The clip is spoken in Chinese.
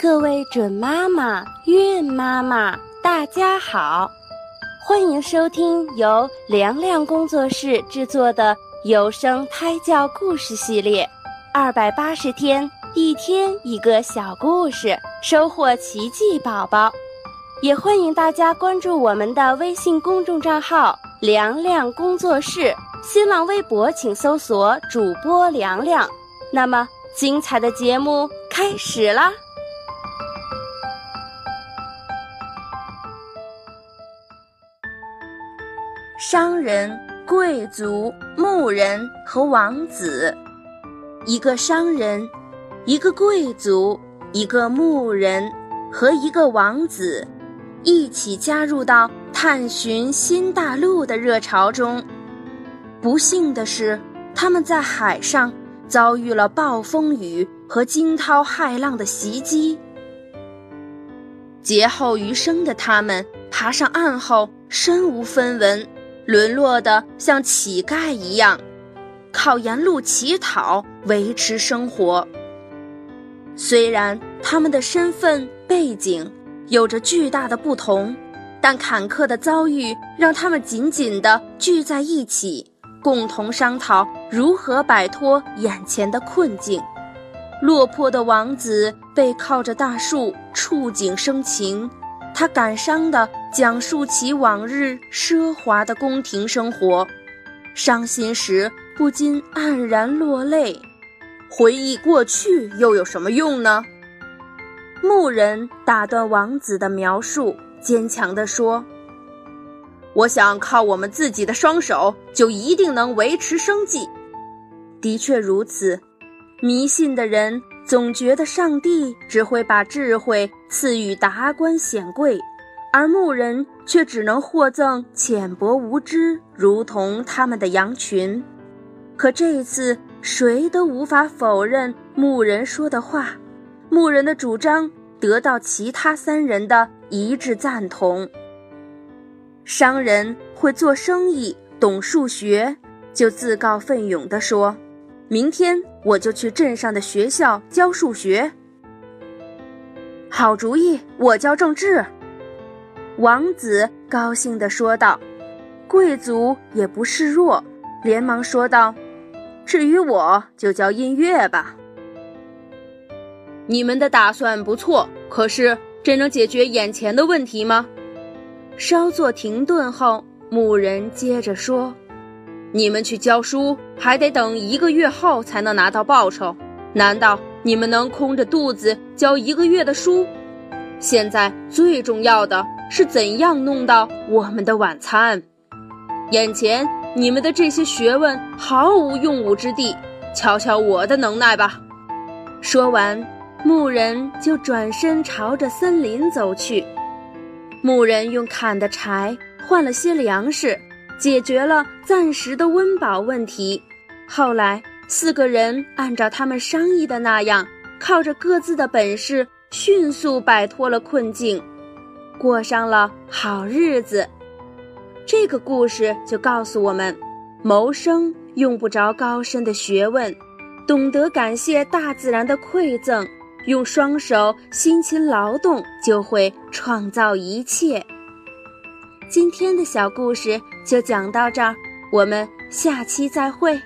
各位准妈妈、孕妈妈，大家好！欢迎收听由凉凉工作室制作的有声胎教故事系列，二百八十天，一天一个小故事，收获奇迹宝宝。也欢迎大家关注我们的微信公众账号“凉凉工作室”，新浪微博请搜索主播凉凉。那么，精彩的节目开始啦！商人、贵族、牧人和王子，一个商人，一个贵族，一个牧人和一个王子，一起加入到探寻新大陆的热潮中。不幸的是，他们在海上遭遇了暴风雨和惊涛骇浪的袭击。劫后余生的他们爬上岸后，身无分文。沦落的像乞丐一样，靠沿路乞讨维持生活。虽然他们的身份背景有着巨大的不同，但坎坷的遭遇让他们紧紧地聚在一起，共同商讨如何摆脱眼前的困境。落魄的王子背靠着大树，触景生情。他感伤地讲述起往日奢华的宫廷生活，伤心时不禁黯然落泪。回忆过去又有什么用呢？牧人打断王子的描述，坚强地说：“我想靠我们自己的双手，就一定能维持生计。”的确如此，迷信的人。总觉得上帝只会把智慧赐予达官显贵，而牧人却只能获赠浅薄无知，如同他们的羊群。可这一次，谁都无法否认牧人说的话，牧人的主张得到其他三人的一致赞同。商人会做生意，懂数学，就自告奋勇地说。明天我就去镇上的学校教数学。好主意，我教政治。王子高兴地说道。贵族也不示弱，连忙说道：“至于我，就教音乐吧。”你们的打算不错，可是真能解决眼前的问题吗？稍作停顿后，牧人接着说。你们去教书，还得等一个月后才能拿到报酬。难道你们能空着肚子教一个月的书？现在最重要的是怎样弄到我们的晚餐。眼前你们的这些学问毫无用武之地，瞧瞧我的能耐吧！说完，牧人就转身朝着森林走去。牧人用砍的柴换了些粮食。解决了暂时的温饱问题。后来，四个人按照他们商议的那样，靠着各自的本事，迅速摆脱了困境，过上了好日子。这个故事就告诉我们：谋生用不着高深的学问，懂得感谢大自然的馈赠，用双手辛勤劳动，就会创造一切。今天的小故事就讲到这儿，我们下期再会。